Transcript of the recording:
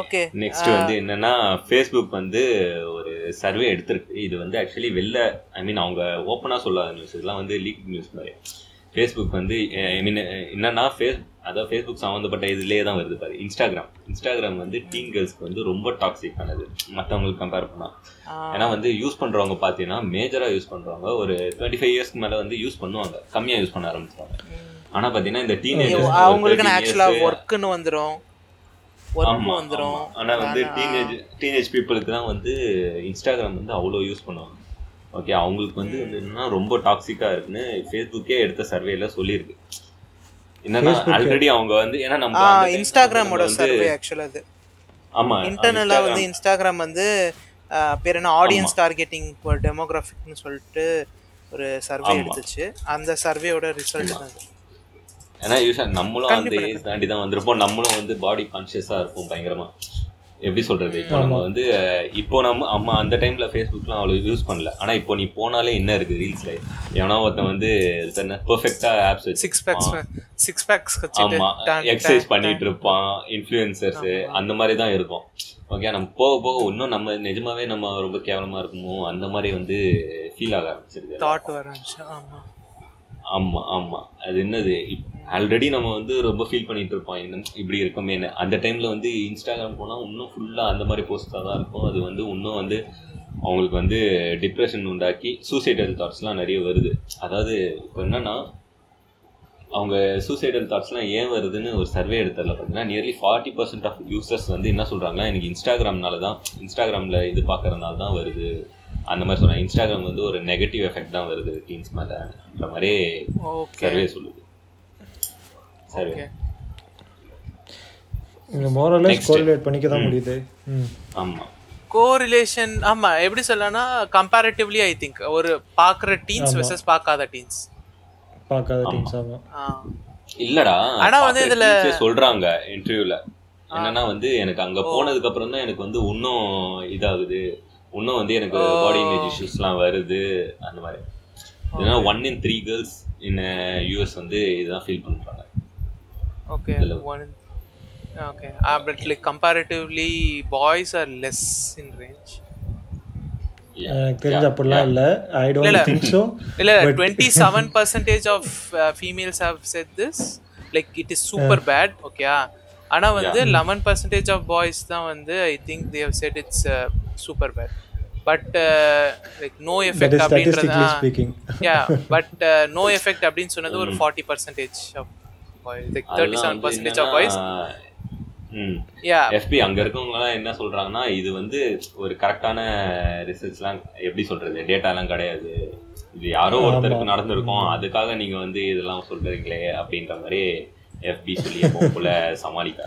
Okay next வந்து என்னன்னா Facebook வந்து ஒரு சர்வே எடுத்திருக்கு. இது வந்து ஆக்சுவலி வெளில ஐ மீன் அவங்க ஓப்பனா சொல்லாத நியூஸ் இதெல்லாம் வந்து லீக் நியூஸ் மாதிரி. ஃபேஸ்புக் வந்து ஐ மீன் என்னன்னா ஃபேஸ் அதாவது ஃபேஸ்புக் சம்மந்தப்பட்ட இதுலேயே தான் வருது பாரு. இன்ஸ்டாகிராம் இன்ஸ்டாகிராம் வந்து டீன் கேர்ள்ஸ்க்கு வந்து ரொம்ப டாக்ஸிக் ஆனது. மற்றவங்களுக்கு கம்பேர் பண்ணா. ஏன்னா வந்து யூஸ் பண்றவங்க பார்த்தீங்கன்னா மேஜரா யூஸ் பண்றவங்க ஒரு டுவெண்ட்டி ஃபைவ் இயர்ஸ்க்கு மேல வந்து யூஸ் பண்ணுவாங்க. கம்மியா யூஸ் பண்ண ஆரம்பிச்சிருவாங்க. ஆனா பாத்தீங்கன்னா இந்த டீனேஜ் அவங்களுக்கு ஆக்சுவலா ஒர்க்குன்னு வந்துரும். ஒர்க் ஆமா. வந்துரும். ஆமா. ஆனா வந்து டீனேஜ் டீனேஜ் பீப்புளுக்கு தான் வந்து இன்ஸ்டாகிராம் வந்து அவ்வளோ யூஸ் பண்ணுவாங்க. ஓகே அவங்களுக்கு வந்து என்னன்னா ரொம்ப டாக்ஸிக்கா இருக்குன்னு ஃபேஸ்புக்கே எடுத்த சர்வேல சொல்லியிருக்கு. என்னன்னா ஆல்ரெடி அவங்க வந்து ஏன்னா நம்ம இன்ஸ்டாகிராமோட சர்வே ஆக்சுவலா அது. ஆமா இன்டர்னலா வந்து இன்ஸ்டாகிராம் வந்து பேர் என்ன? ஆடியன்ஸ் டார்கெட்டிங் டெமோகிராஃபிக்னு சொல்லிட்டு ஒரு சர்வே எடுத்துச்சு. அந்த சர்வேயோட ரிசல்ட் தான். ஏன்னா யூஷா நம்மளும் அந்த ஏஜ் தாண்டி தான் வந்திருப்போம். நம்மளும் வந்து பாடி கான்ஷியஸா இருப்போம் பயங்கரமா. எப்படி சொல்றது? இப்போ நம்ம வந்து இப்போ நம்ம அம்மா அந்த டைம்ல ஃபேஸ்புக்லாம் அவ்வளோ யூஸ் பண்ணல. ஆனா இப்போ நீ போனாலே என்ன இருக்கு? ரீல்ஸ்ல எவனோ ஒருத்தன் வந்து என்ன பெர்ஃபெக்டா abs six packs six packs ஆமா. எக்ஸசைஸ் பண்ணிட்டு இருப்பான். இன்ஃப்ளூயன்சர்ஸ் அந்த மாதிரி தான் இருக்கும். ஓகே நம்ம போக போக இன்னும் நம்ம நிஜமாவே நம்ம ரொம்ப கேவலமா இருக்குமோ அந்த மாதிரி வந்து ஃபீல் ஆக ஆரம்பிச்சிருக்கு தாட் வர ஆரம்பிச்சு ஆமா. ஆமா ஆமா. அது என்னது? ஆல்ரெடி நம்ம வந்து ரொம்ப ஃபீல் பண்ணிட்டு இருப்போம். என்ன இப்படி இருக்கமேன்னு. அந்த டைம்ல வந்து இன்ஸ்டாகிராம் போனா இன்னும் ஃபுல்லா அந்த மாதிரி போஸ்டா தான் இருக்கும். அது வந்து இன்னும் வந்து அவங்களுக்கு வந்து டிப்ரெஷன் உண்டாக்கி சூசைடல் தாட்ஸ்லாம் நிறைய வருது. அதாவது இப்போ என்னன்னா அவங்க சூசைடல் தாட்ஸ்லாம் ஏன் வருதுன்னு ஒரு சர்வே எடுத்ததில் பார்த்தீங்கன்னா nearly forty percent of users வந்து என்ன சொல்கிறாங்கன்னா எனக்கு இன்ஸ்டாகிராம்னால தான் இன்ஸ்டாகிராமில் இது பார்க்கறதுனால தான் வருது. அந்த மாதிரி சொல்கிறாங்க இன்ஸ்டாகிராம் வந்து ஒரு நெகட்டிவ் எஃபெக்ட் தான் வருது டீன்ஸ் மேலேன்ற மாதிரி சர்வே சொல்லுது. ஓகே இங்கே மோரலஸ் கோரிலேட் பண்ணிக்க தான் முடியுது. ம். ஆமாம் கோரிலேஷன் ஆமா எப்படி சொல்லனா கம்பேரிட்டிவ்லி ஐ திங்க் ஒரு பாக்குற டீன்ஸ் வெர்சஸ் பார்க்காத டீன்ஸ் பார்க்காத டீம்ஸ் ஆமாம் இல்லடா ஆனா வந்து இதுல- சொல்றாங்க இன்டர்வியூல என்னன்னா வந்து எனக்கு அங்க போனதுக்கு அப்புறம் தான் எனக்கு வந்து இன்னும் இதாகுது. இன்னும் வந்து எனக்கு பாடி இமேஜ் இஷ்யூஸ்லாம் வருது அந்த மாதிரி. ஏன்னா one in three girls in US வந்து இதுதான் feel okay one okay but like comparatively boys are less in range எனக்கு தெரிஞ்ச அப்படிலாம் இல்லை. ஐ டோன்ட் திங்க் ஸோ இல்ல twenty seven percentage of females have said this like it is super bad okay ஆனா வந்து eleven percentage of boys தான் வந்து I think they have said it's super bad but like no effect அப்படின்றது yeah but no effect அப்படின்னு சொன்னது ஒரு forty percentage of boys like thirty seven percentage of boys எஃபி அங்க என்ன சொல்றாங்கன்னா இது வந்து ஒரு கரெக்டான ரிசர்ச்லாம் எப்படி சொல்றது? டேட்டாலாம் கிடையாது. இது யாரோ ஒருத்தருக்கு நடந்திருக்கும். அதுக்காக நீங்க வந்து இதெல்லாம் சொல்றீங்களே அப்படின்ற மாதிரி எஃபி சொல்லி போல சமாளிக்க